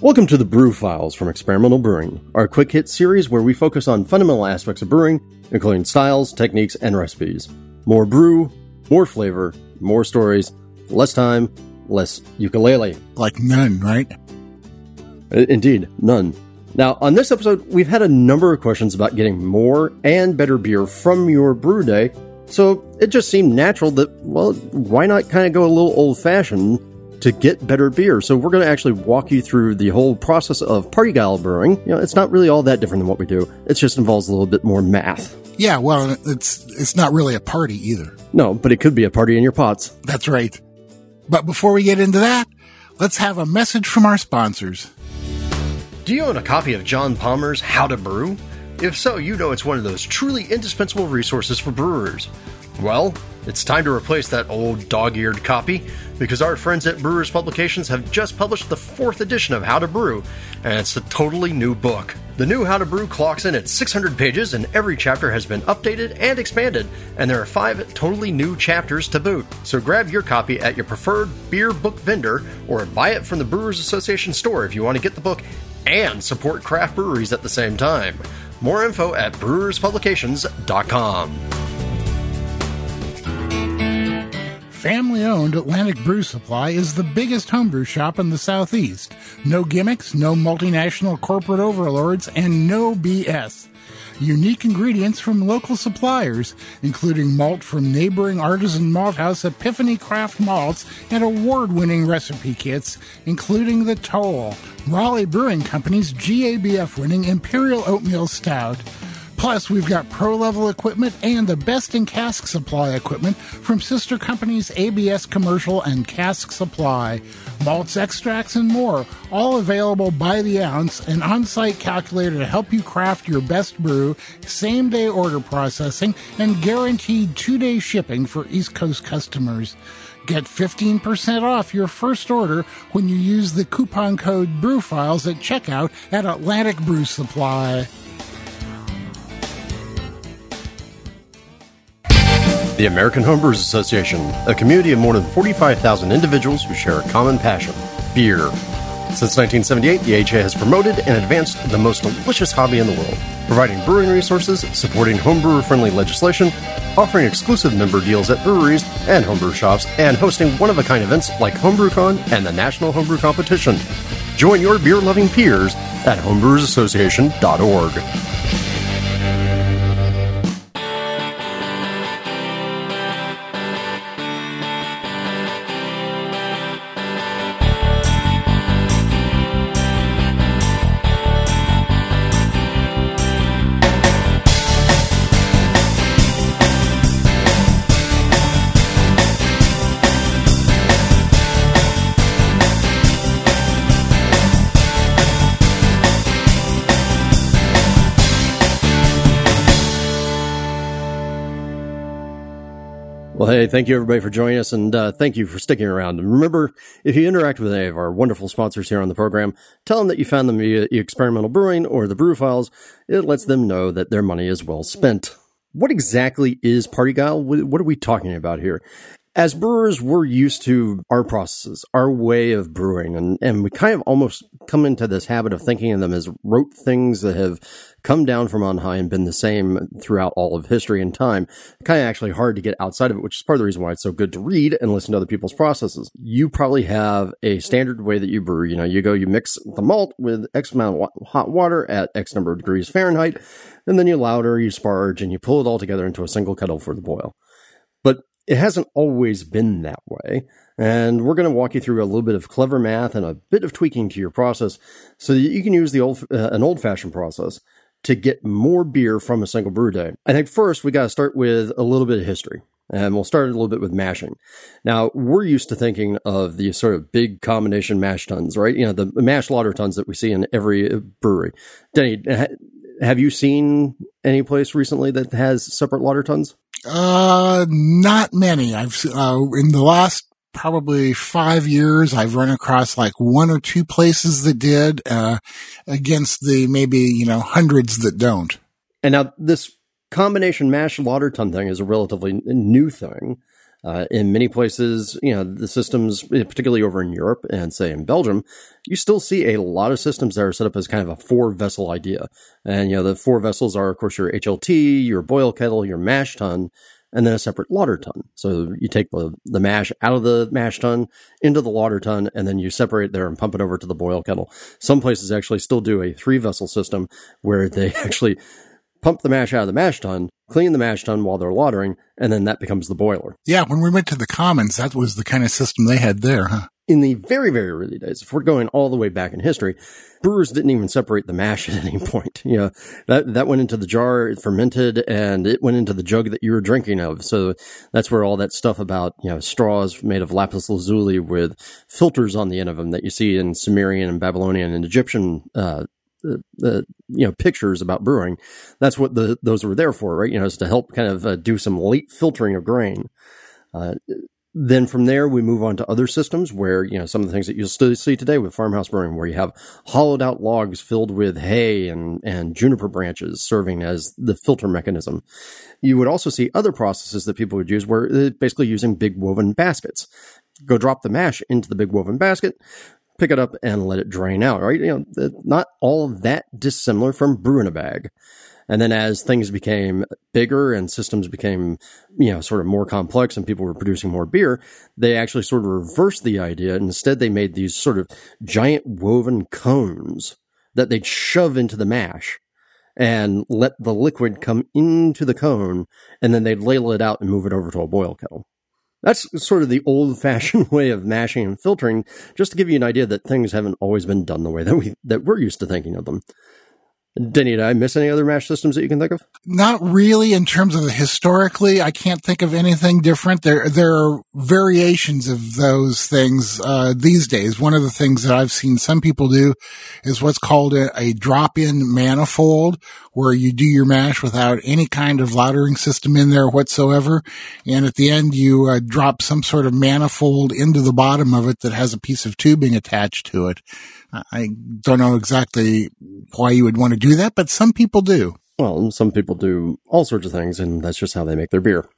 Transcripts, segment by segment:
Welcome to the Brew Files from Experimental Brewing, our quick hit series where we focus on fundamental aspects of brewing, including styles, techniques, and recipes. More brew, more flavor, more stories, less time, less ukulele. Like none, right? Indeed, none. Now, on this episode, we've had a number of questions about getting more and better beer from your brew day, so it just seemed natural that, well, why not kind of go a little old fashioned to get better beer. So we're going to actually walk you through the whole process of parti-gyle brewing. You know, it's not really all that different than what we do. It just involves a little bit more math. Yeah, well, it's it's not really a party either. No, but it could be a party in your pots. That's right. But before we get into that, let's have a message from our sponsors. Do you own a copy of John Palmer's How to Brew? If so, you know it's one of those truly indispensable resources for brewers. Well, it's time to replace that old dog eared copy because our friends at Brewers Publications have just published the fourth edition of How to Brew, and it's a totally new book. The new How to Brew clocks in at 600 pages, and every chapter has been updated and expanded, and there are five totally new chapters to boot. So grab your copy at your preferred beer book vendor or buy it from the Brewers Association store if you want to get the book and support craft breweries at the same time. More info at brewerspublications.com. Family owned Atlantic Brew Supply is the biggest homebrew shop in the Southeast. No gimmicks, no multinational corporate overlords, and no BS. Unique ingredients from local suppliers, including malt from neighboring artisan malt house Epiphany Craft Malts and award winning recipe kits, including the Toll, Raleigh Brewing Company's GABF winning Imperial Oatmeal Stout. Plus, we've got pro level equipment and the best in cask supply equipment from sister companies ABS Commercial and Cask Supply. Malts, extracts, and more, all available by the ounce, an on site calculator to help you craft your best brew, same day order processing, and guaranteed two day shipping for East Coast customers. Get 15% off your first order when you use the coupon code BREWFILES at checkout at Atlantic Brew Supply. The American Homebrewers Association, a community of more than 45,000 individuals who share a common passion beer. Since 1978, the AHA has promoted and advanced the most delicious hobby in the world, providing brewing resources, supporting homebrewer friendly legislation, offering exclusive member deals at breweries and homebrew shops, and hosting one of a kind events like HomebrewCon and the National Homebrew Competition. Join your beer loving peers at homebrewersassociation.org. hey, thank you everybody for joining us and uh, thank you for sticking around. And remember, if you interact with any of our wonderful sponsors here on the program, tell them that you found them via Experimental Brewing or the Brew Files. It lets them know that their money is well spent. What exactly is Parti-Gyle? What are we talking about here? As brewers, we're used to our processes, our way of brewing, and, and we kind of almost come into this habit of thinking of them as rote things that have come down from on high and been the same throughout all of history and time. Kind of actually hard to get outside of it, which is part of the reason why it's so good to read and listen to other people's processes. You probably have a standard way that you brew. You know, you go, you mix the malt with X amount of hot water at X number of degrees Fahrenheit, and then you lauter, you sparge, and you pull it all together into a single kettle for the boil. It hasn't always been that way. And we're going to walk you through a little bit of clever math and a bit of tweaking to your process so that you can use the old, uh, an old fashioned process to get more beer from a single brew day. I think first we got to start with a little bit of history. And we'll start a little bit with mashing. Now, we're used to thinking of the sort of big combination mash tuns, right? You know, the mash lauter tuns that we see in every brewery. Denny, have you seen any place recently that has separate lauter tuns? Uh, not many. I've, uh, in the last probably five years, I've run across like one or two places that did, uh, against the maybe, you know, hundreds that don't. And now this combination mash lauter tun thing is a relatively new thing. Uh, in many places, you know, the systems, particularly over in Europe and say in Belgium, you still see a lot of systems that are set up as kind of a four vessel idea. And, you know, the four vessels are, of course, your HLT, your boil kettle, your mash tun, and then a separate lauter tun. So you take the, the mash out of the mash tun into the lauter tun, and then you separate there and pump it over to the boil kettle. Some places actually still do a three vessel system where they actually pump the mash out of the mash tun, clean the mash tun while they're lautering, and then that becomes the boiler. Yeah, when we went to the commons, that was the kind of system they had there, huh? In the very, very early days, if we're going all the way back in history, brewers didn't even separate the mash at any point. You know, that, that went into the jar, it fermented, and it went into the jug that you were drinking of. So that's where all that stuff about, you know, straws made of lapis lazuli with filters on the end of them that you see in Sumerian and Babylonian and Egyptian, uh, uh, you know pictures about brewing. That's what the those were there for, right? You know, is to help kind of uh, do some late filtering of grain. Uh, then from there, we move on to other systems where, you know, some of the things that you'll still see today with farmhouse brewing, where you have hollowed out logs filled with hay and, and juniper branches serving as the filter mechanism. You would also see other processes that people would use where uh, basically using big woven baskets. Go drop the mash into the big woven basket, pick it up and let it drain out, right? You know, not all that dissimilar from brewing a bag. And then as things became bigger and systems became, you know, sort of more complex and people were producing more beer, they actually sort of reversed the idea. Instead, they made these sort of giant woven cones that they'd shove into the mash and let the liquid come into the cone and then they'd ladle it out and move it over to a boil kettle. That's sort of the old fashioned way of mashing and filtering, just to give you an idea that things haven't always been done the way that we, that we're used to thinking of them. Denny, did I miss any other mash systems that you can think of? Not really in terms of historically. I can't think of anything different. There, there are variations of those things, uh, these days. One of the things that I've seen some people do is what's called a, a drop-in manifold where you do your mash without any kind of lautering system in there whatsoever. And at the end, you uh, drop some sort of manifold into the bottom of it that has a piece of tubing attached to it. I don't know exactly why you would want to do that, but some people do. Well, some people do all sorts of things, and that's just how they make their beer.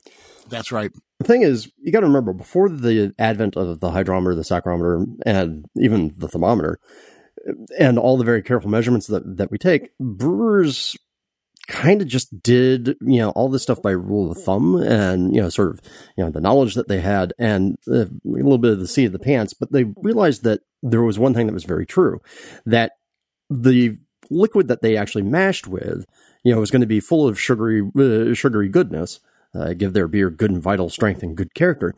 That's right. The thing is, you got to remember before the advent of the hydrometer, the saccharometer, and even the thermometer, and all the very careful measurements that, that we take, brewers kind of just did, you know, all this stuff by rule of thumb and, you know, sort of, you know, the knowledge that they had and a little bit of the seat of the pants, but they realized that there was one thing that was very true that the liquid that they actually mashed with, you know, was going to be full of sugary, uh, sugary goodness, uh, give their beer good and vital strength and good character.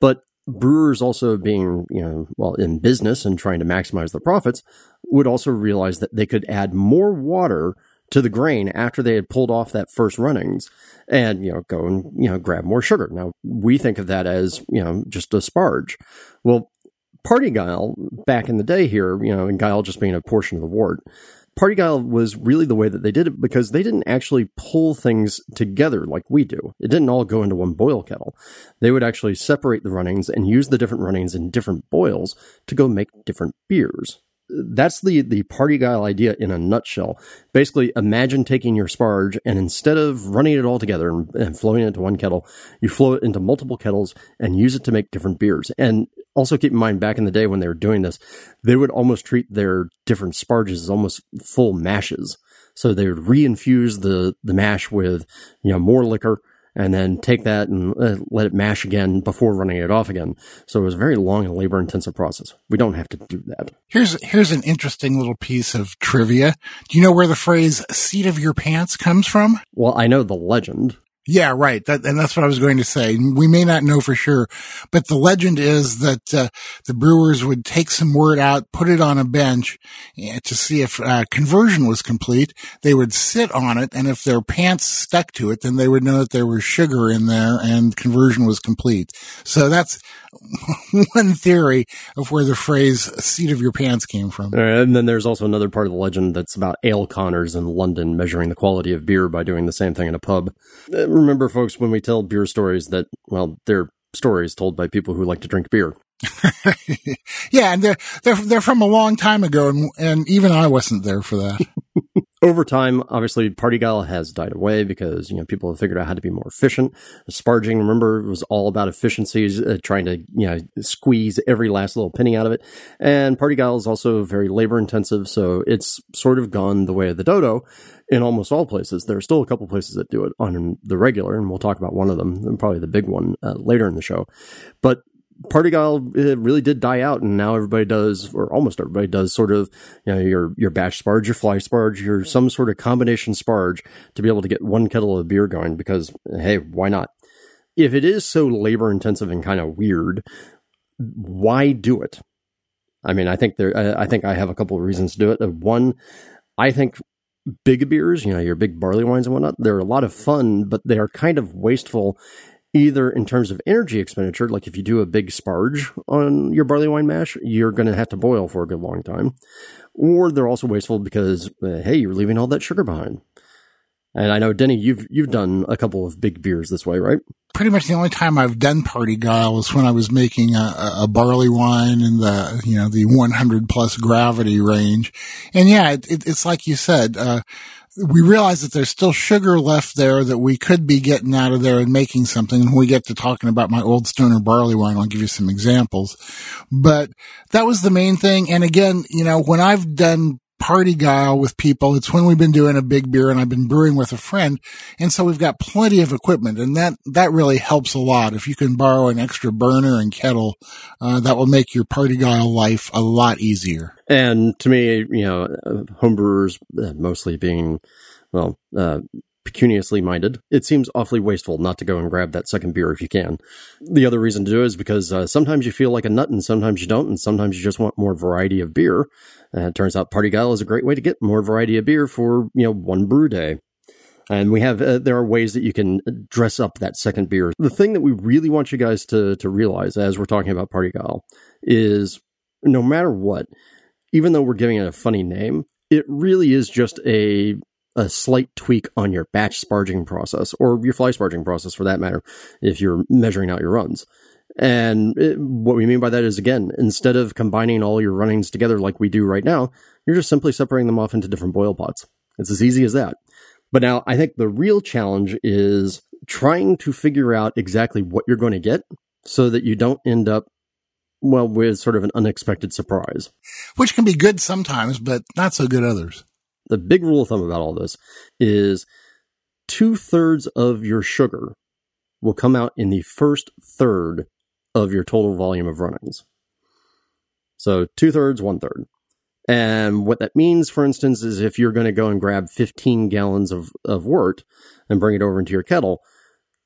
But brewers also being, you know, well, in business and trying to maximize their profits would also realize that they could add more water to the grain after they had pulled off that first runnings and, you know, go and, you know, grab more sugar. Now we think of that as, you know, just a sparge. Well, parti-gyle back in the day here, you know, and gyle just being a portion of the wort, parti-gyle was really the way that they did it because they didn't actually pull things together like we do. It didn't all go into one boil kettle. They would actually separate the runnings and use the different runnings in different boils to go make different beers that's the the parti-gyle idea in a nutshell. Basically, imagine taking your sparge and instead of running it all together and, and, flowing it into one kettle, you flow it into multiple kettles and use it to make different beers. And also keep in mind, back in the day when they were doing this, they would almost treat their different sparges as almost full mashes. So they would reinfuse the the mash with you know more liquor and then take that and uh, let it mash again before running it off again. So it was a very long and labor intensive process. We don't have to do that. Here's, here's an interesting little piece of trivia. Do you know where the phrase seat of your pants comes from? Well, I know the legend. Yeah, right. That, and that's what I was going to say. We may not know for sure, but the legend is that uh, the brewers would take some wort out, put it on a bench uh, to see if uh, conversion was complete. They would sit on it, and if their pants stuck to it, then they would know that there was sugar in there and conversion was complete. So that's one theory of where the phrase seat of your pants came from. And then there's also another part of the legend that's about ale conners in London measuring the quality of beer by doing the same thing in a pub. Uh, remember, folks, when we tell beer stories that, well, they're stories told by people who like to drink beer. yeah, and they're, they're, they're from a long time ago, and, and even I wasn't there for that. over time, obviously, parti-gyle has died away because you know people have figured out how to be more efficient. Sparging, remember, was all about efficiencies, uh, trying to you know squeeze every last little penny out of it. And parti-gyle is also very labor intensive, so it's sort of gone the way of the dodo in almost all places. There are still a couple places that do it on the regular, and we'll talk about one of them, probably the big one uh, later in the show. But parti-gyle uh, really did die out, and now everybody does, or almost everybody does, sort of you know your your batch sparge, your fly sparge, your some sort of combination sparge to be able to get one kettle of beer going. Because hey, why not? If it is so labor intensive and kind of weird, why do it? I mean, I think there. I think I have a couple of reasons to do it. Uh, one, I think big beers, you know, your big barley wines and whatnot, they're a lot of fun, but they are kind of wasteful either in terms of energy expenditure, like if you do a big sparge on your barley wine mash, you're going to have to boil for a good long time, or they're also wasteful because uh, hey, you're leaving all that sugar behind. And I know Denny, you've you've done a couple of big beers this way, right? Pretty much the only time I've done parti-gyle was when I was making a, a barley wine in the you know the 100 plus gravity range, and yeah, it, it, it's like you said. Uh, we realize that there's still sugar left there that we could be getting out of there and making something. And when we get to talking about my old stoner barley wine, I'll give you some examples. But that was the main thing. And again, you know, when I've done parti-gyle with people. It's when we've been doing a big beer and I've been brewing with a friend. And so we've got plenty of equipment and that, that really helps a lot. If you can borrow an extra burner and kettle, uh, that will make your parti-gyle life a lot easier. And to me, you know, homebrewers uh, mostly being, well, uh, pecuniously minded, it seems awfully wasteful not to go and grab that second beer if you can. The other reason to do it is because uh, sometimes you feel like a nut and sometimes you don't, and sometimes you just want more variety of beer. And it turns out Parti-Gyle is a great way to get more variety of beer for, you know, one brew day. And we have, uh, there are ways that you can dress up that second beer. The thing that we really want you guys to, to realize as we're talking about Parti-Gyle is no matter what, even though we're giving it a funny name, it really is just a a slight tweak on your batch sparging process or your fly sparging process for that matter, if you're measuring out your runs. And it, what we mean by that is again, instead of combining all your runnings together like we do right now, you're just simply separating them off into different boil pots. It's as easy as that. But now I think the real challenge is trying to figure out exactly what you're going to get so that you don't end up well with sort of an unexpected surprise. Which can be good sometimes, but not so good others the big rule of thumb about all this is two thirds of your sugar will come out in the first third of your total volume of runnings. So two thirds, one third. And what that means, for instance, is if you're going to go and grab 15 gallons of, of wort and bring it over into your kettle,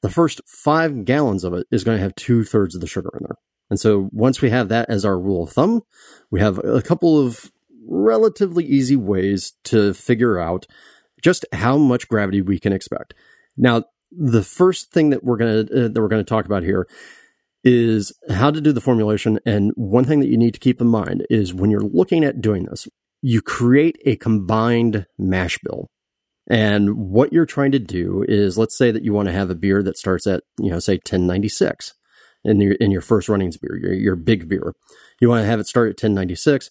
the first five gallons of it is going to have two thirds of the sugar in there. And so once we have that as our rule of thumb, we have a couple of relatively easy ways to figure out just how much gravity we can expect. Now, the first thing that we're going to uh, that we're going to talk about here is how to do the formulation and one thing that you need to keep in mind is when you're looking at doing this, you create a combined mash bill. And what you're trying to do is let's say that you want to have a beer that starts at, you know, say 1096 in your in your first runnings beer, your, your big beer. You want to have it start at 1096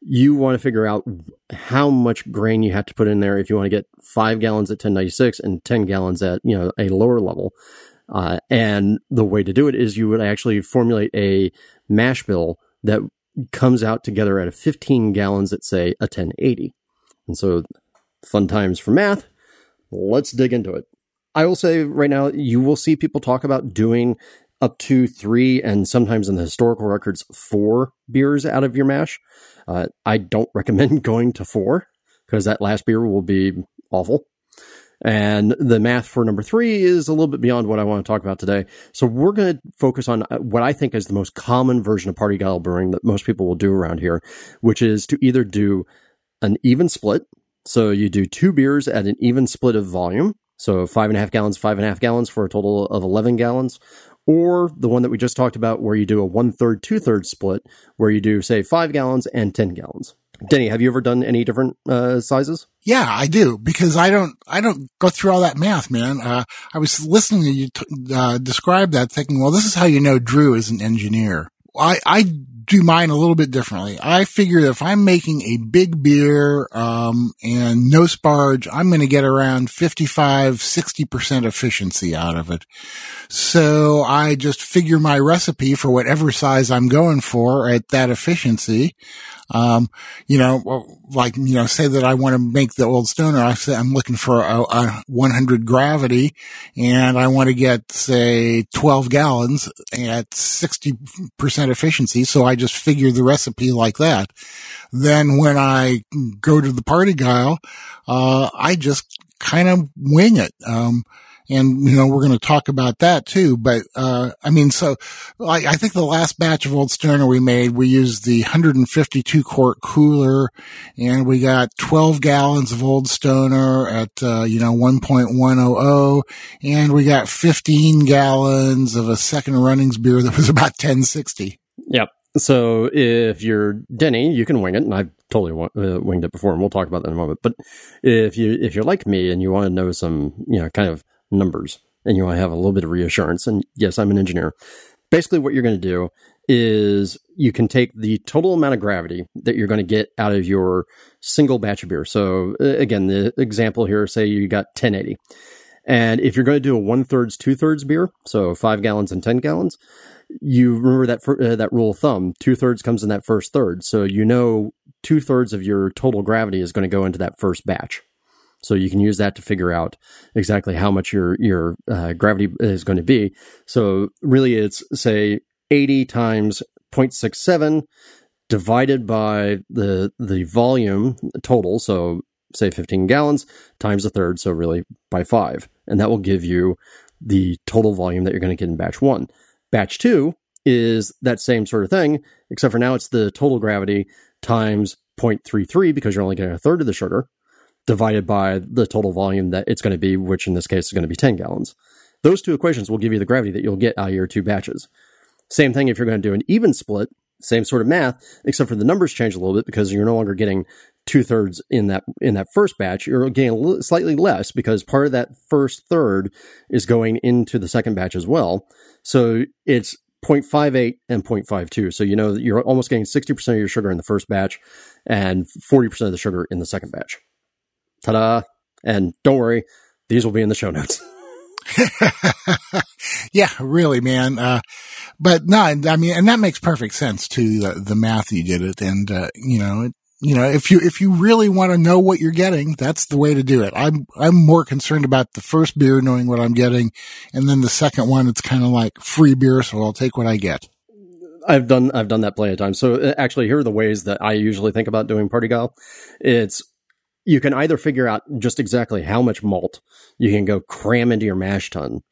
you want to figure out how much grain you have to put in there if you want to get five gallons at 1096 and 10 gallons at, you know, a lower level. Uh, and the way to do it is you would actually formulate a mash bill that comes out together at a 15 gallons at say a 1080. And so fun times for math. Let's dig into it. I will say right now, you will see people talk about doing up to three and sometimes in the historical records, four beers out of your mash. Uh, I don't recommend going to four because that last beer will be awful. And the math for number three is a little bit beyond what I want to talk about today. So we're going to focus on uh, what I think is the most common version of parti-gyle brewing that most people will do around here, which is to either do an even split. So you do two beers at an even split of volume. So five and a half gallons, five and a half gallons for a total of 11 gallons, or the one that we just talked about where you do a one third, two thirds split, where you do, say, five gallons and 10 gallons. Denny, have you ever done any different uh, sizes? Yeah, I do because I don't I don't go through all that math, man. Uh, I was listening to you t- uh, describe that, thinking, well, this is how you know Drew is an engineer. I I do mine a little bit differently. I figure if I'm making a big beer, um, and no sparge, I'm going to get around 55, 60% efficiency out of it. So I just figure my recipe for whatever size I'm going for at that efficiency. Um, you know, like, you know, say that I want to make the old stoner. I say I'm looking for a, a 100 gravity and I want to get, say, 12 gallons at 60% efficiency. So I just figure the recipe like that. Then when I go to the parti-gyle, uh, I just kind of wing it. Um, and you know we're going to talk about that too. But uh, I mean, so I, I, think the last batch of Old Stoner we made, we used the 152 quart cooler, and we got 12 gallons of Old Stoner at uh, you know 1.100, and we got 15 gallons of a second runnings beer that was about 1060. Yep. So if you're Denny, you can wing it, and I've totally uh, winged it before, and we'll talk about that in a moment. But if you if you're like me and you want to know some, you know, kind of numbers and you want to have a little bit of reassurance. And yes, I'm an engineer. Basically, what you're going to do is you can take the total amount of gravity that you're going to get out of your single batch of beer. So again, the example here, say you got 1080. And if you're going to do a one thirds, two thirds beer, so five gallons and 10 gallons, you remember that, uh, that rule of thumb, two thirds comes in that first third. So you know two thirds of your total gravity is going to go into that first batch. So you can use that to figure out exactly how much your your uh, gravity is going to be. So really, it's say 80 times 0.67 divided by the the volume total. So say 15 gallons times a third. So really by five, and that will give you the total volume that you're going to get in batch one. Batch two is that same sort of thing, except for now it's the total gravity times 0.33 because you're only getting a third of the sugar divided by the total volume that it's going to be, which in this case is going to be 10 gallons. Those two equations will give you the gravity that you'll get out of your two batches. Same thing if you're going to do an even split, same sort of math, except for the numbers change a little bit because you're no longer getting two thirds in that in that first batch. You're getting slightly less because part of that first third is going into the second batch as well. So it's 0.58 and 0.52. So you know you're almost getting 60% of your sugar in the first batch and 40% of the sugar in the second batch. Ta-da! And don't worry, these will be in the show notes. yeah, really, man. Uh, but no, I mean, and that makes perfect sense to the, the math you did it. And, uh, you know, it, you know, if you, if you really want to know what you're getting, that's the way to do it. I'm, I'm more concerned about the first beer, knowing what I'm getting. And then the second one, it's kind of like free beer. So I'll take what I get. I've done, I've done that plenty of times. So uh, actually, here are the ways that I usually think about doing parti-gyle. It's you can either figure out just exactly how much malt you can go cram into your mash tun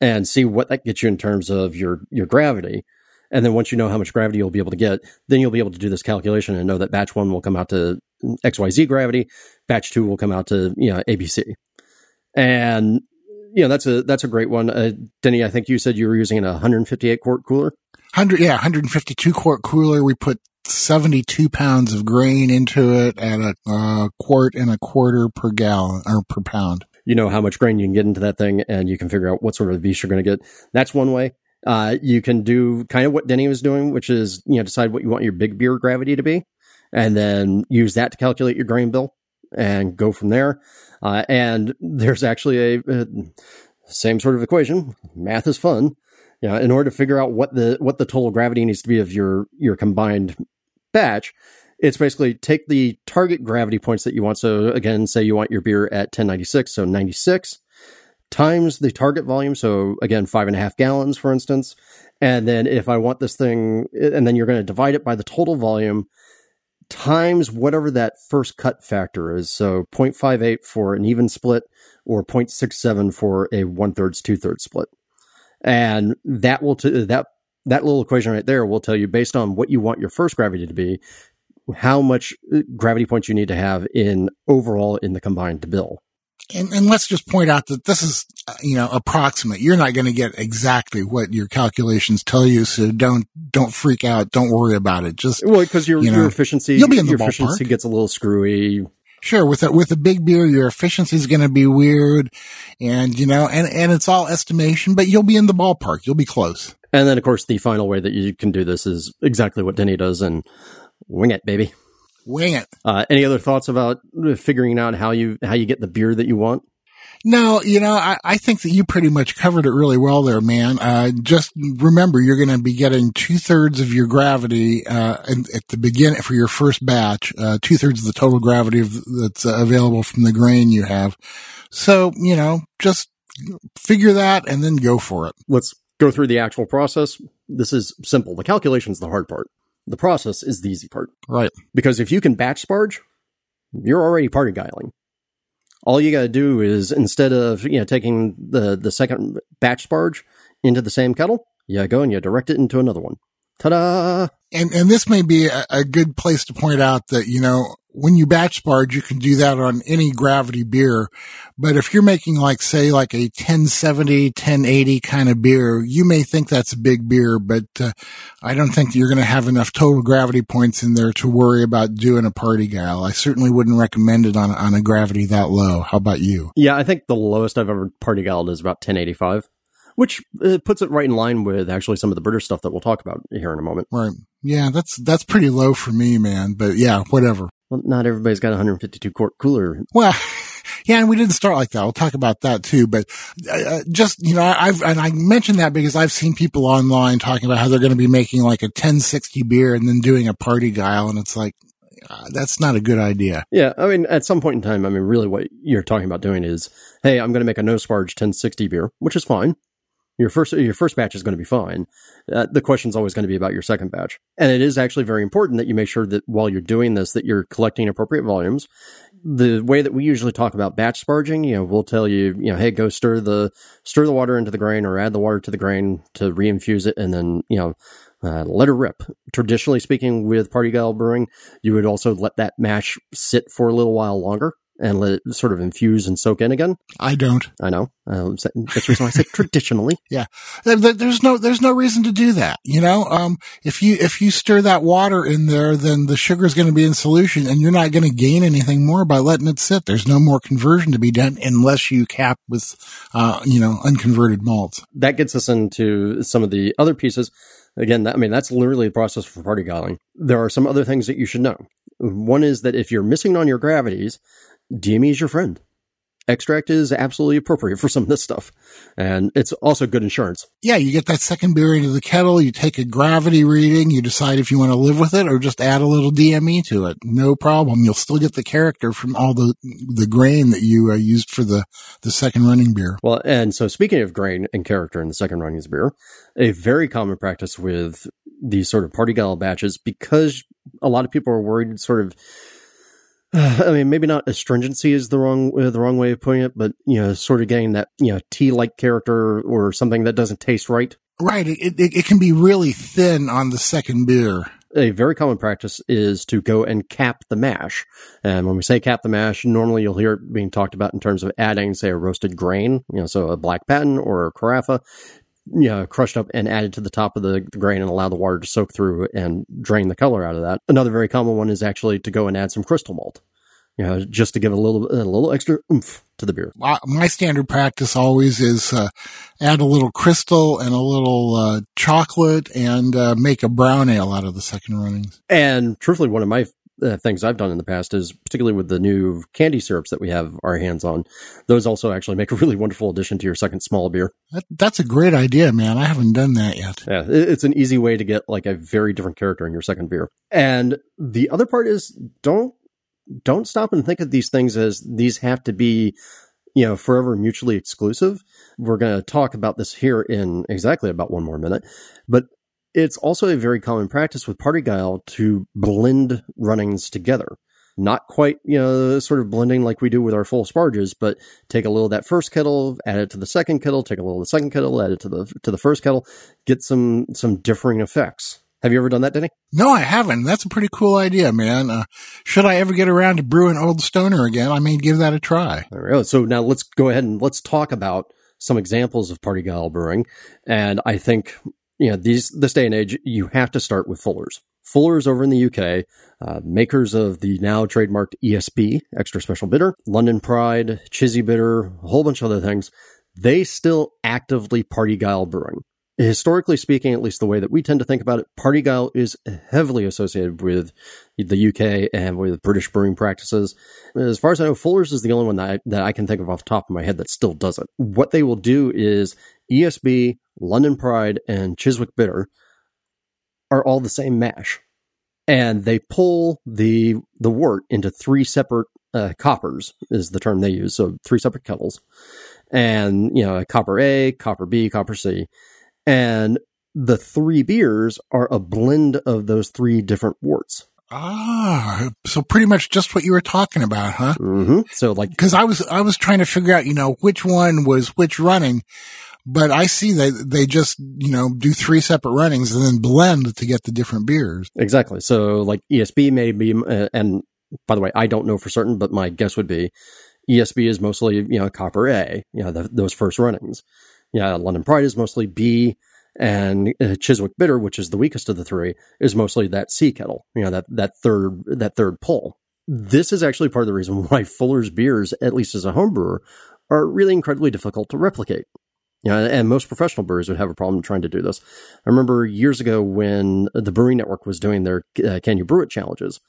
and see what that gets you in terms of your your gravity. And then once you know how much gravity you'll be able to get, then you'll be able to do this calculation and know that batch one will come out to XYZ gravity, batch two will come out to, you know, ABC. And, you know, that's a, that's a great one. Uh, Denny, I think you said you were using a 158 quart cooler. 100, yeah, 152 quart cooler. We put 72 pounds of grain into it at a uh, quart and a quarter per gallon or per pound. You know how much grain you can get into that thing and you can figure out what sort of beast you're going to get. That's one way. Uh, you can do kind of what Denny was doing, which is, you know, decide what you want your big beer gravity to be and then use that to calculate your grain bill and go from there. Uh, and there's actually a, a same sort of equation. Math is fun. Know, in order to figure out what the what the total gravity needs to be of your your combined batch, it's basically take the target gravity points that you want. So again, say you want your beer at 1096, so 96 times the target volume. So again, five and a half gallons, for instance. And then if I want this thing, and then you're going to divide it by the total volume times whatever that first cut factor is. So 0.58 for an even split or 0.67 for a one thirds, two thirds split. And that will, t- that that little equation right there will tell you based on what you want your first gravity to be, how much uh, gravity points you need to have in overall in the combined bill. And, and let's just point out that this is, uh, you know, approximate. You're not going to get exactly what your calculations tell you. So don't, don't freak out. Don't worry about it. Just, well, because your, you know, your efficiency, you'll be in the your ballpark. efficiency gets a little screwy. Sure, with a with a big beer, your efficiency is going to be weird, and you know, and and it's all estimation, but you'll be in the ballpark. You'll be close. And then, of course, the final way that you can do this is exactly what Denny does and wing it, baby. Wing it. Uh, any other thoughts about figuring out how you how you get the beer that you want? No, you know, I, I think that you pretty much covered it really well there, man. Uh, just remember, you're going to be getting two thirds of your gravity, uh, at the beginning for your first batch, uh, two thirds of the total gravity of, that's available from the grain you have. So, you know, just figure that and then go for it. Let's go through the actual process. This is simple. The calculation is the hard part. The process is the easy part. Right. Because if you can batch sparge, you're already parti-gyling all you got to do is instead of you know taking the the second batch sparge into the same kettle, you go and you direct it into another one. Ta-da! And and this may be a, a good place to point out that you know when you batch sparge, you can do that on any gravity beer. But if you're making like, say, like a 1070, 1080 kind of beer, you may think that's a big beer, but uh, I don't think you're going to have enough total gravity points in there to worry about doing a parti-gyle. I certainly wouldn't recommend it on, on a gravity that low. How about you? Yeah, I think the lowest I've ever parti-gyled is about 1085 which uh, puts it right in line with actually some of the British stuff that we'll talk about here in a moment. Right. Yeah, that's that's pretty low for me, man. But yeah, whatever. Well, not everybody's got a 152 quart cooler. Well, yeah, and we didn't start like that. We'll talk about that too. But uh, uh just you know, I've and I mentioned that because I've seen people online talking about how they're going to be making like a 1060 beer and then doing a parti-gyle, and it's like uh, that's not a good idea. Yeah, I mean, at some point in time, I mean, really, what you're talking about doing is, hey, I'm going to make a no sparge 1060 beer, which is fine. Your first your first batch is going to be fine. Uh, the question is always going to be about your second batch, and it is actually very important that you make sure that while you're doing this, that you're collecting appropriate volumes. The way that we usually talk about batch sparging, you know, we'll tell you, you know, hey, go stir the stir the water into the grain or add the water to the grain to reinfuse it, and then you know uh, let her rip. Traditionally speaking, with parti-gyle brewing, you would also let that mash sit for a little while longer and let it sort of infuse and soak in again. I don't. I know. Um, that's the reason why I said traditionally. Yeah, there's no there's no reason to do that. You know, um, if you if you stir that water in there, then the sugar is going to be in solution, and you're not going to gain anything more by letting it sit. There's no more conversion to be done unless you cap with, uh, you know, unconverted malts. That gets us into some of the other pieces. Again, that, I mean, that's literally the process for parti-gyling. There are some other things that you should know. One is that if you're missing on your gravities, DME is your friend. Extract is absolutely appropriate for some of this stuff. And it's also good insurance. Yeah, you get that second beer into the kettle, you take a gravity reading, you decide if you want to live with it or just add a little DME to it. No problem. You'll still get the character from all the the grain that you uh, used for the, the second running beer. Well, and so speaking of grain and character in the second running beer, a very common practice with these sort of parti-gyle batches, because a lot of people are worried sort of I mean, maybe not astringency is the wrong uh, the wrong way of putting it, but you know, sort of getting that you know tea like character or something that doesn't taste right. Right. It, it, it can be really thin on the second beer. A very common practice is to go and cap the mash. And when we say cap the mash, normally you'll hear it being talked about in terms of adding, say, a roasted grain, you know, so a black patent or a carafa, you know, crushed up and added to the top of the, the, grain and allow the water to soak through and drain the color out of that. Another very common one is actually to go and add some crystal malt. You know, just to give a little, a little extra oomph to the beer. My standard practice always is uh, add a little crystal and a little uh, chocolate and uh, make a brown ale out of the second runnings. And truthfully, one of my uh, things I've done in the past is particularly with the new candy syrups that we have our hands on. Those also actually make a really wonderful addition to your second small beer. That, that's a great idea, man. I haven't done that yet. Yeah, it's an easy way to get like a very different character in your second beer. And the other part is don't don't stop and think of these things as these have to be you know forever mutually exclusive. We're going to talk about this here in exactly about one more minute, but it's also a very common practice with Parti-Gyle to blend runnings together. Not quite, you know, sort of blending like we do with our full sparges, but take a little of that first kettle, add it to the second kettle, take a little of the second kettle, add it to the to the first kettle, get some some differing effects. Have you ever done that, Denny? No, I haven't. That's a pretty cool idea, man. Uh, should I ever get around to brewing Old Stoner again, I may give that a try. All right. So now let's go ahead and let's talk about some examples of parti-gyle brewing. And I think you know, these this day and age, you have to start with Fuller's. Fuller's over in the UK, uh, makers of the now trademarked ESB, Extra Special Bitter, London Pride, Chiswick Bitter, a whole bunch of other things. They still actively parti-gyle brewing. historically speaking, at least the way that we tend to think about it, parti-gyle is heavily associated with the UK and with British brewing practices. As far as I know, Fuller's is the only one that I, that I can think of off the top of my head that still does it. What they will do is ESB, London Pride, and Chiswick Bitter are all the same mash. And they pull the the wort into three separate uh, coppers is the term they use. So three separate kettles, and you know copper A, copper B, copper C, and the three beers are a blend of those three different worts. Ah, so pretty much just what you were talking about, huh? Mm-hmm. So like, because I was I was trying to figure out, you know, which one was which running, but I see that they just you know do three separate runnings and then blend to get the different beers. Exactly. So like ESB may be, uh, and by the way, I don't know for certain, but my guess would be ESB is mostly you know copper A, you know the, those first runnings. Yeah, London Pride is mostly B, and uh, Chiswick Bitter, which is the weakest of the three, is mostly that C kettle. You know that that third that third pull. This is actually part of the reason why Fuller's beers, at least as a home brewer, are really incredibly difficult to replicate. You know, and most professional brewers would have a problem trying to do this. I remember years ago when the Brewing Network was doing their uh, Can You Brew It challenges.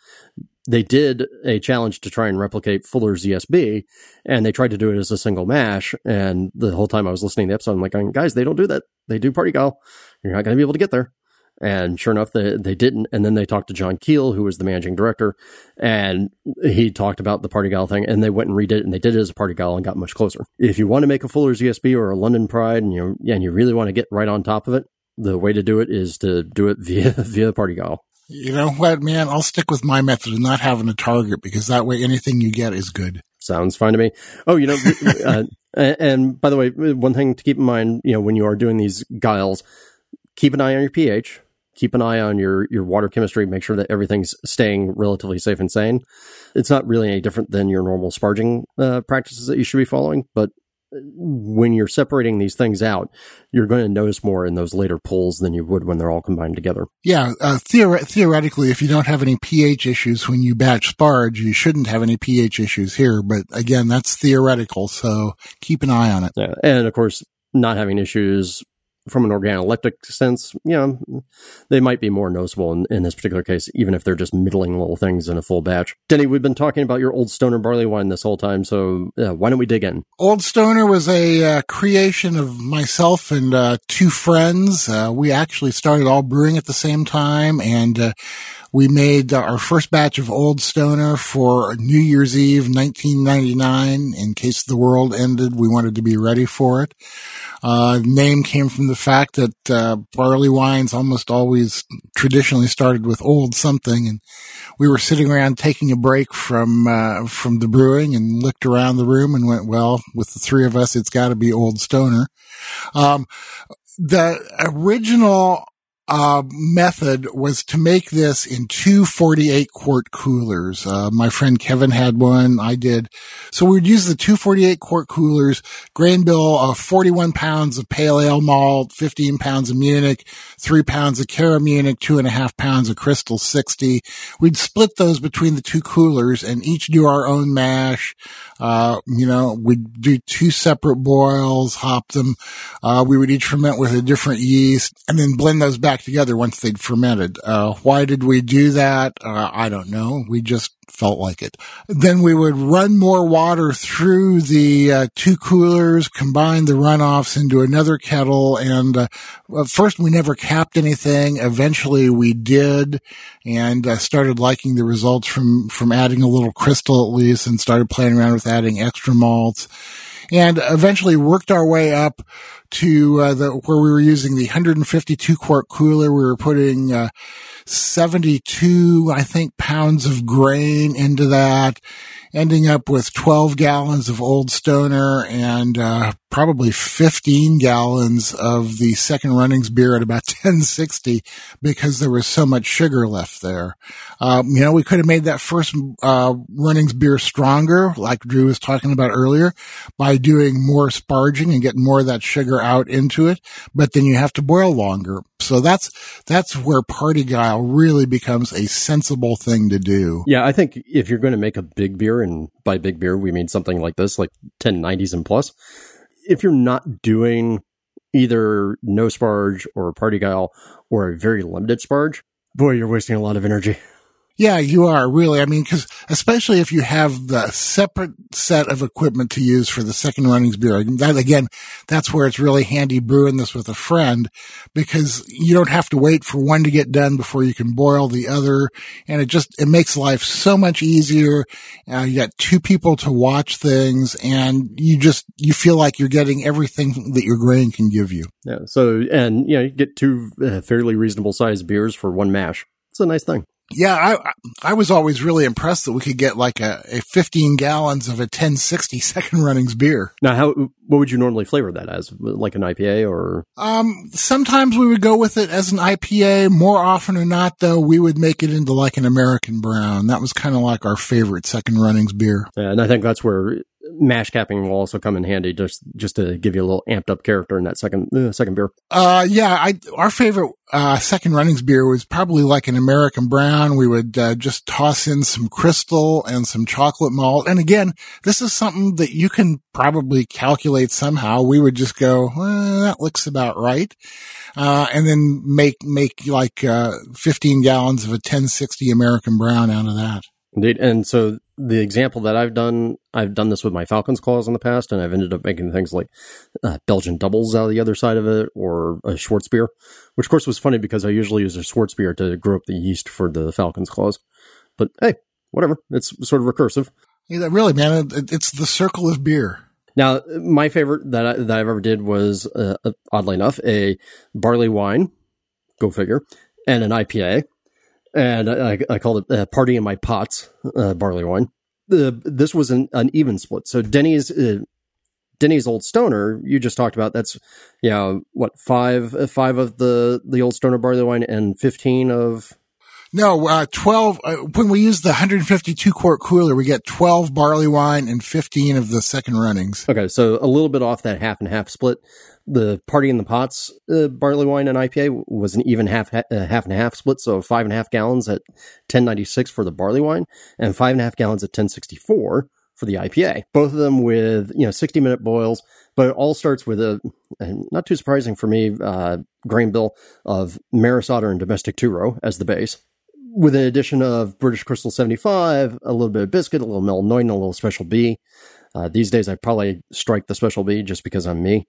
They did a challenge to try and replicate Fuller's ESB, and they tried to do it as a single mash. And the whole time I was listening to the episode, I'm like, guys, they don't do that. They do Parti-Gyle. You're not going to be able to get there. And sure enough, they, they didn't. And then they talked to John Keel, who was the managing director, and he talked about the Parti-Gyle thing. And they went and redid it, and they did it as a Parti-Gyle and got much closer. If you want to make a Fuller's ESB or a London Pride, and you and you really want to get right on top of it, the way to do it is to do it via via Parti-Gyle. You know what, man? I'll stick with my method of not having a target because that way anything you get is good. Sounds fine to me. Oh, you know, uh, and by the way, one thing to keep in mind, you know, when you are doing these gyles, keep an eye on your pH keep an eye on your your water chemistry. Make sure that everything's staying relatively safe and sane. It's not really any different than your normal sparging uh, practices that you should be following, but when you're separating these things out, you're going to notice more in those later pulls than you would when they're all combined together. Yeah, uh, theore- theoretically, if you don't have any pH issues when you batch sparge, you shouldn't have any pH issues here. But again, that's theoretical, so keep an eye on it. Yeah, and of course, not having issues from an organoleptic sense, know, they might be more noticeable in, in, this particular case, even if they're just middling little things in a full batch. Denny, we've been talking about your Old Stoner barley wine this whole time, so uh, why don't we dig in? Old Stoner was a uh, creation of myself and uh, two friends. Uh, we actually started all brewing at the same time, and uh, we made uh, our first batch of Old Stoner for New Year's Eve 1999. In case the world ended, we wanted to be ready for it. Uh, name came from the fact that uh, barley wines almost always traditionally started with old something, and we were sitting around taking a break from uh, from the brewing and looked around the room and went, "Well, with the three of us, it's got to be Old Stoner." Um, the original uh, method was to make this in two 48 quart coolers. Uh, my friend Kevin had one. I did. So we would use the two 48 quart coolers, grain bill of 41 pounds of pale ale malt, 15 pounds of Munich, three pounds of Cara Munich, two and a half pounds of Crystal 60. We'd split those between the two coolers and each do our own mash. Uh, you know, we'd do two separate boils, hop them. Uh, we would each ferment with a different yeast and then blend those back together once they'd fermented. Uh, why did we do that? Uh, I don't know. We just felt like it. Then we would run more water through the uh, two coolers, combine the runoffs into another kettle. And uh, first, we never capped anything. Eventually, we did, and uh, started liking the results from from adding a little crystal at least, and started playing around with adding extra malts. And eventually worked our way up to uh, the where we were using the 152 quart cooler. We were putting uh, 72, I think, pounds of grain into that, ending up with 12 gallons of Old Stoner and uh, probably 15 gallons of the second runnings beer at about 1060 because there was so much sugar left there. Um, you know, we could have made that first uh, runnings beer stronger, like Drew was talking about earlier, by doing more sparging and getting more of that sugar out into it. But then you have to boil longer. So that's that's where parti-gyle really becomes a sensible thing to do. Yeah, I think if you're going to make a big beer, and by big beer we mean something like this, like 1090s and plus, if you're not doing either no sparge or parti-gyle or a very limited sparge, boy, you're wasting a lot of energy. Yeah, you are really. I mean, because especially if you have the separate set of equipment to use for the second runnings beer, that again, that's where it's really handy brewing this with a friend because you don't have to wait for one to get done before you can boil the other, and it just it makes life so much easier. Uh, you got two people to watch things, and you just you feel like you're getting everything that your grain can give you. Yeah. So, and you know, you get two uh, fairly reasonable sized beers for one mash. It's a nice thing yeah, I I was always really impressed that we could get like a, a 15 gallons of a 1060 second runnings beer. Now, how what would you normally flavor that as, like an IPA or? Um, sometimes we would go with it as an IPA. More often than not, though, we would make it into like an American brown. That was kind of like our favorite second runnings beer. Yeah, and I think that's where mash capping will also come in handy just just to give you a little amped up character in that second uh, second beer. Uh yeah, I our favorite uh second runnings beer was probably like an American brown. We would uh, just toss in some crystal and some chocolate malt. And again, this is something that you can probably calculate somehow. We would just go, well, that looks about right. Uh, and then make make like uh 15 gallons of a 1060 American brown out of that. Indeed. And so the example that I've done, I've done this with my Falcon's Claws in the past, and I've ended up making things like uh, Belgian doubles out of the other side of it, or a Schwarzbier, which of course was funny because I usually use a Schwarzbier to grow up the yeast for the Falcon's Claws. But hey, whatever. It's sort of recursive. Yeah, really, man. It's the circle of beer. Now, my favorite that, I, that I've ever did was, uh, oddly enough, a barley wine, go figure, and an IPA and I, I called it uh, "Party in My Pots" uh, barley wine. The this was an, an even split. So Denny's uh, Denny's Old Stoner you just talked about. That's yeah, you know, what five uh, five of the the Old Stoner barley wine and fifteen of no, uh, 12, uh, when we use the 152 quart cooler, we get 12 barley wine and 15 of the second runnings. Okay. So a little bit off that half and half split the party in the pots uh, barley wine and IPA was an even half uh, half and half split, so five and a half gallons at ten ninety six for the barley wine, and five and a half gallons at ten sixty four for the IPA. Both of them with you know sixty minute boils, but it all starts with a not too surprising for me uh, grain bill of Maris Otter and Domestic Two Row as the base. With an addition of British Crystal 75, a little bit of biscuit, a little Melanoid, and a little Special B. Uh, these days, I probably strike the Special B just because I'm me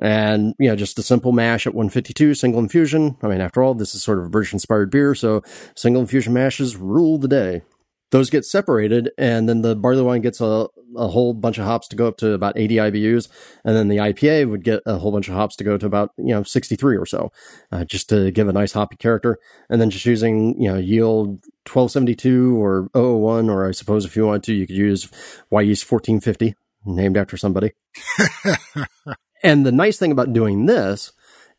and you know just a simple mash at 152 single infusion. I mean after all this is sort of a british inspired beer so single infusion mashes rule the day. Those get separated and then the barley wine gets a, a whole bunch of hops to go up to about 80 ibus and then the ipa would get a whole bunch of hops to go to about you know 63 or so uh, just to give a nice hoppy character. And then just using you know Wyeast 1272 or 001 or i suppose if you want to you could use Wyeast 1450 named after somebody And the nice thing about doing this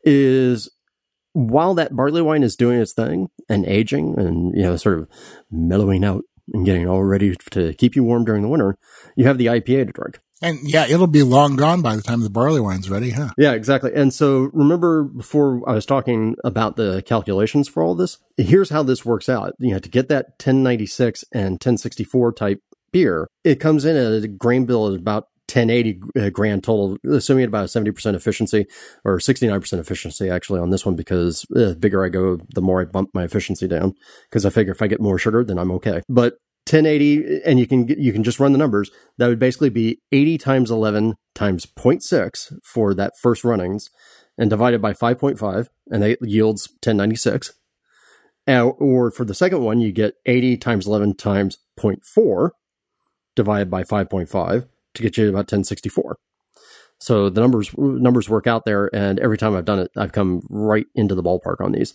is while that barley wine is doing its thing and aging and, you know, sort of mellowing out and getting all ready to keep you warm during the winter, you have the IPA to drink. And yeah, it'll be long gone by the time the barley wine's ready, huh? Yeah, exactly. And so remember before I was talking about the calculations for all this? Here's how this works out. You know, to get that 1096 and 1064 type beer, it comes in at a grain bill at about 1080 uh, grand total, assuming about a 70% efficiency or 69% efficiency actually on this one because uh, the bigger I go, the more I bump my efficiency down because I figure if I get more sugar, then I'm okay. But 1080 and you can you can just run the numbers that would basically be 80 times 11 times 0.6 for that first runnings and divided by 5.5 and that yields 1096 uh, or for the second one you get 80 times 11 times 0.4 divided by 5.5 to get you about 1064. So the numbers numbers work out there, and every time I've done it, I've come right into the ballpark on these.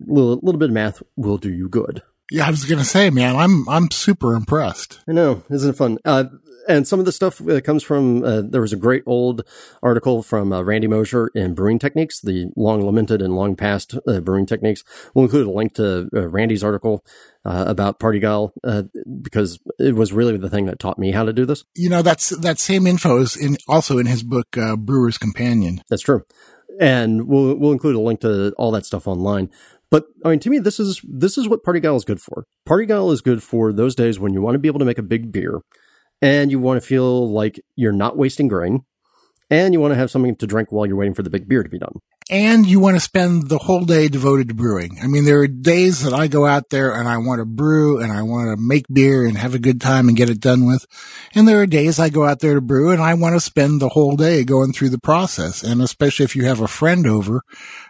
A little, little bit of math will do you good. Yeah, I was gonna say, man, I'm I'm super impressed. I know, isn't it fun? Uh, and some of the stuff uh, comes from uh, there was a great old article from uh, Randy Mosher in Brewing Techniques, the long lamented and long past uh, brewing techniques. We'll include a link to uh, Randy's article uh, about Parti-Gyle because it was really the thing that taught me how to do this. You know, that's that same info is in also in his book Brewer's Companion. That's true, and we'll we'll include a link to all that stuff online. But I mean, to me, this is this is what Parti-Gyle is good for. Parti-Gyle is good for those days when you want to be able to make a big beer and you want to feel like you're not wasting grain and you want to have something to drink while you're waiting for the big beer to be done. And you want to spend the whole day devoted to brewing. I mean, there are days that I go out there and I want to brew and I want to make beer and have a good time and get it done with. And there are days I go out there to brew and I want to spend the whole day going through the process. And especially if you have a friend over,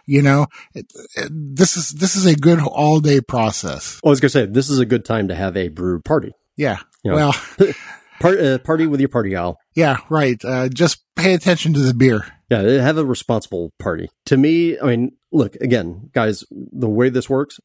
you know, it, it, this is, this is a good all day process. Well, I was going to say, this is a good time to have a brew party. Yeah. You know, Well, Part, uh, party with your parti-gyle. yeah, right. Uh, just pay attention to the beer. Yeah, have a responsible party. To me, I mean, look again, guys. The way this works,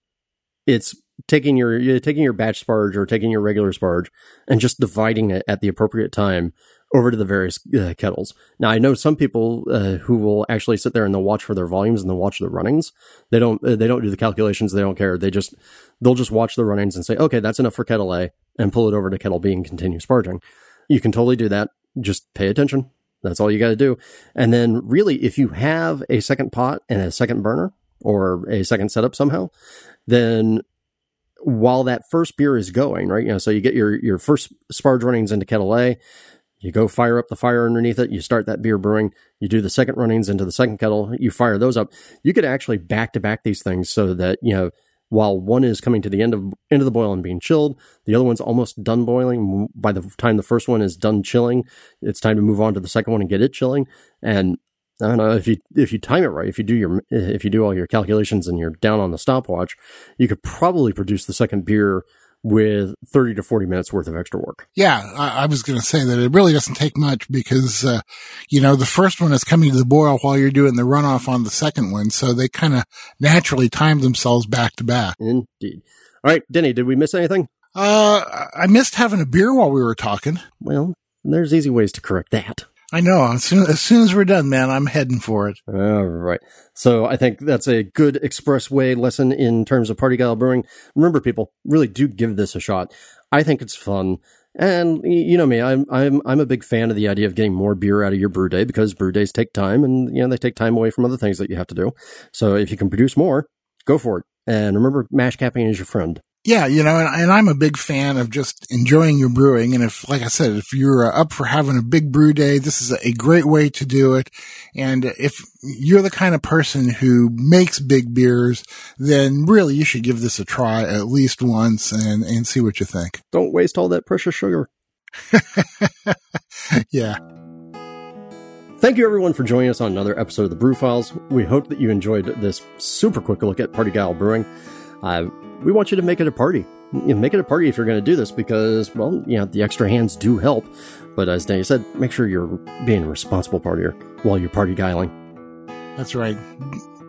it's taking your you're taking your batch sparge or taking your regular sparge and just dividing it at the appropriate time over to the various uh, kettles. Now, I know some people uh, who will actually sit there and they'll watch for their volumes and they'll watch the runnings. They don't uh, they don't do the calculations. They don't care. They just they'll just watch the runnings and say, okay, that's enough for kettle A, and pull it over to kettle B and continue sparging. You can totally do that. Just pay attention. That's all you got to do. And then, really, if you have a second pot and a second burner or a second setup somehow, then while that first beer is going, right? You know, so you get your your first sparge runnings into kettle A, you go fire up the fire underneath it, you start that beer brewing, you do the second runnings into the second kettle, you fire those up. You could actually back to back these things so that, you know, while one is coming to the end of end of the boil and being chilled, the other one's almost done boiling. By the time the first one is done chilling, it's time to move on to the second one and get it chilling. And I don't know if you if you time it right, if you do your if you do all your calculations and you're down on the stopwatch, you could probably produce the second beer with 30 to 40 minutes worth of extra work. Yeah, I, I was going to say that it really doesn't take much because, uh, you know, the first one is coming to the boil while you're doing the runoff on the second one. So they kind of naturally time themselves back to back. Indeed. All right, Denny, did we miss anything? Uh, I missed having a beer while we were talking. Well, there's easy ways to correct that. I know. As soon, as soon as we're done, man, I'm heading for it. All right. So I think that's a good expressway lesson in terms of parti-gyle brewing. Remember, people, really do give this a shot. I think it's fun. And you know me, I'm I'm I'm a big fan of the idea of getting more beer out of your brew day because brew days take time and you know they take time away from other things that you have to do. So if you can produce more, go for it. And remember, mash capping is your friend. Yeah, you know, and, and I'm a big fan of just enjoying your brewing. And if, like I said, if you're uh, up for having a big brew day, this is a great way to do it. And if you're the kind of person who makes big beers, then really you should give this a try at least once and, and see what you think. Don't waste all that precious sugar. Yeah. Thank you everyone for joining us on another episode of the Brew Files. We hope that you enjoyed this super quick look at Parti-Gyle Brewing. Uh, we want you to make it a party. You know, make it a party if you're going to do this because, well, you know, the extra hands do help. But as Danny said, make sure you're being a responsible partier while you're parti-gyling. That's right.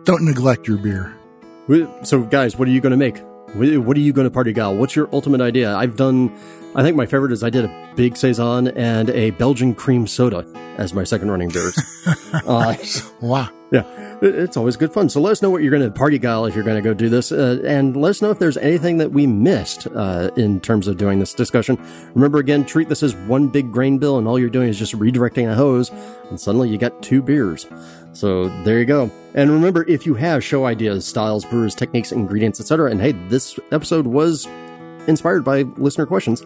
Don't neglect your beer. So, guys, what are you going to make? What are you going to parti-gyle? What's your ultimate idea? I've done, I think my favorite is I did a big Saison and a Belgian cream soda as my second running beers. uh, Wow. Yeah, it's always good fun. So let us know what you're going to parti-gyle if you're going to go do this, uh, and let us know if there's anything that we missed uh, in terms of doing this discussion. Remember, again, treat this as one big grain bill, and all you're doing is just redirecting a hose, and suddenly you got two beers. So there you go. And remember, if you have show ideas, styles, brewers, techniques, ingredients, etc., and hey, this episode was inspired by listener questions.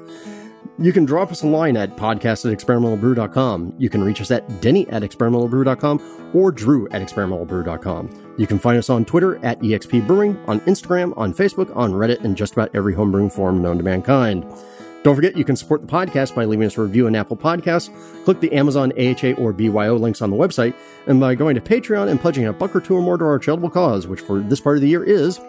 You can drop us a line at podcast at experimentalbrew.com. You can reach us at denny at experimentalbrew.com or drew at experimentalbrew.com. You can find us on Twitter at EXP Brewing, on Instagram, on Facebook, on Reddit, and just about every homebrewing forum known to mankind. Don't forget, you can support the podcast by leaving us a review on Apple Podcasts, click the Amazon, AHA, or BYO links on the website, and by going to Patreon and pledging a buck or two or more to our charitable cause, which for this part of the year is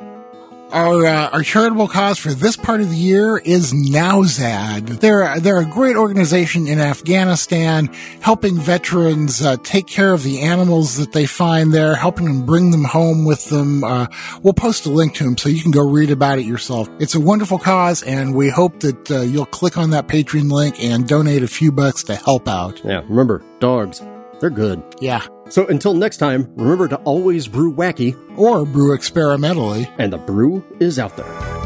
Our, uh, our charitable cause for this part of the year is Nowzad. They're, they're a great organization in Afghanistan, helping veterans uh, take care of the animals that they find there, helping them bring them home with them. Uh, we'll post a link to them so you can go read about it yourself. It's a wonderful cause, and we hope that uh, you'll click on that Patreon link and donate a few bucks to help out. Yeah, remember, dogs. They're good. Yeah. So until next time, remember to always brew wacky, Or brew experimentally. and the brew is out there.